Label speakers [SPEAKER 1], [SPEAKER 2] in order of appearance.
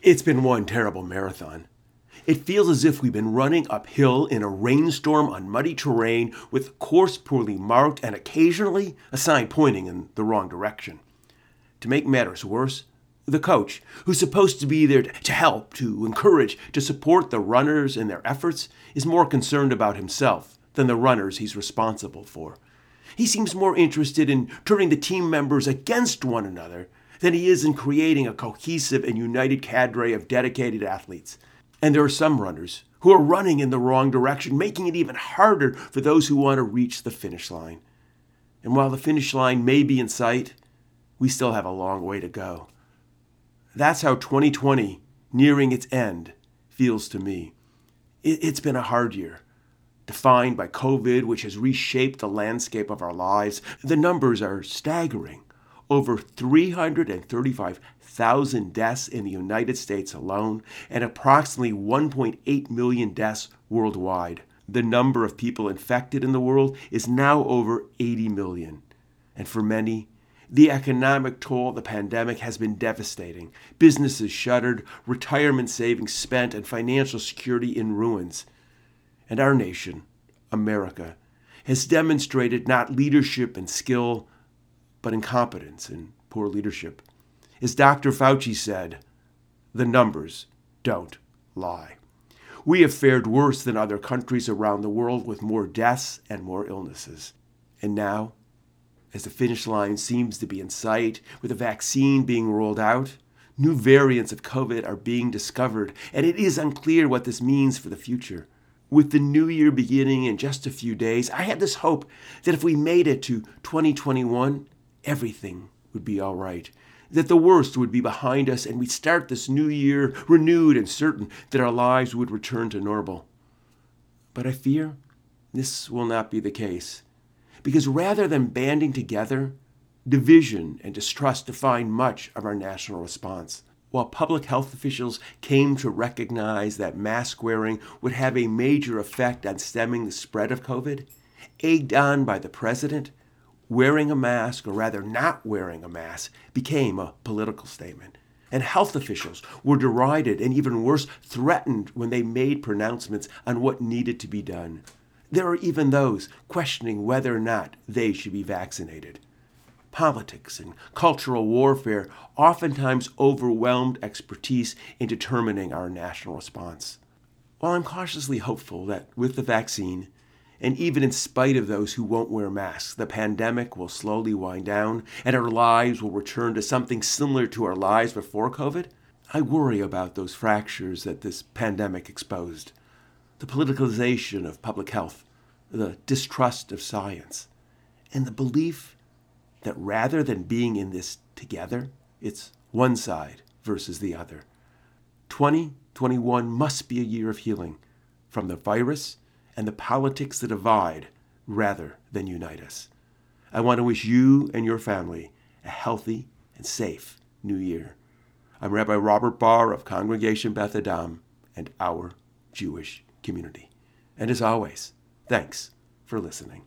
[SPEAKER 1] It's been one terrible marathon. It feels as if we've been running uphill in a rainstorm on muddy terrain with course poorly marked and occasionally a sign pointing in the wrong direction. To make matters worse, the coach, who's supposed to be there to help, to encourage, to support the runners in their efforts, is more concerned about himself than the runners he's responsible for. He seems more interested in turning the team members against one another than he is in creating a cohesive and united cadre of dedicated athletes. And there are some runners who are running in the wrong direction, making it even harder for those who want to reach the finish line. And while the finish line may be in sight, we still have a long way to go. That's how 2020, nearing its end, feels to me. It's been a hard year, defined by COVID, which has reshaped the landscape of our lives. The numbers are staggering over 335,000 deaths in the United States alone, and approximately 1.8 million deaths worldwide. The number of people infected in the world is now over 80 million. And for many, the economic toll of the pandemic has been devastating. Businesses shuttered, retirement savings spent, and financial security in ruins. And our nation, America, has demonstrated not leadership and skill, but incompetence and poor leadership. As Dr. Fauci said, the numbers don't lie. We have fared worse than other countries around the world with more deaths and more illnesses. And now, as the finish line seems to be in sight, with a vaccine being rolled out, new variants of COVID are being discovered, and it is unclear what this means for the future. With the new year beginning in just a few days, I had this hope that if we made it to 2021, everything would be all right. That the worst would be behind us and we'd start this new year renewed and certain that our lives would return to normal. But I fear this will not be the case. Because rather than banding together, division and distrust define much of our national response. While public health officials came to recognize that mask wearing would have a major effect on stemming the spread of COVID, egged on by the president, wearing a mask, or rather not wearing a mask, became a political statement. And health officials were derided and even worse, threatened when they made pronouncements on what needed to be done. There are even those questioning whether or not they should be vaccinated. Politics and cultural warfare oftentimes overwhelmed expertise in determining our national response. While I'm cautiously hopeful that with the vaccine, and even in spite of those who won't wear masks, the pandemic will slowly wind down and our lives will return to something similar to our lives before COVID. I worry about those fractures that this pandemic exposed the politicalization of public health, the distrust of science, and the belief that rather than being in this together, it's one side versus the other. 2021 must be a year of healing from the virus and the politics that divide rather than unite us. I want to wish you and your family a healthy and safe new year. I'm Rabbi Robert Barr of Congregation Beth Adam and our Jewish community. And as always, thanks for listening.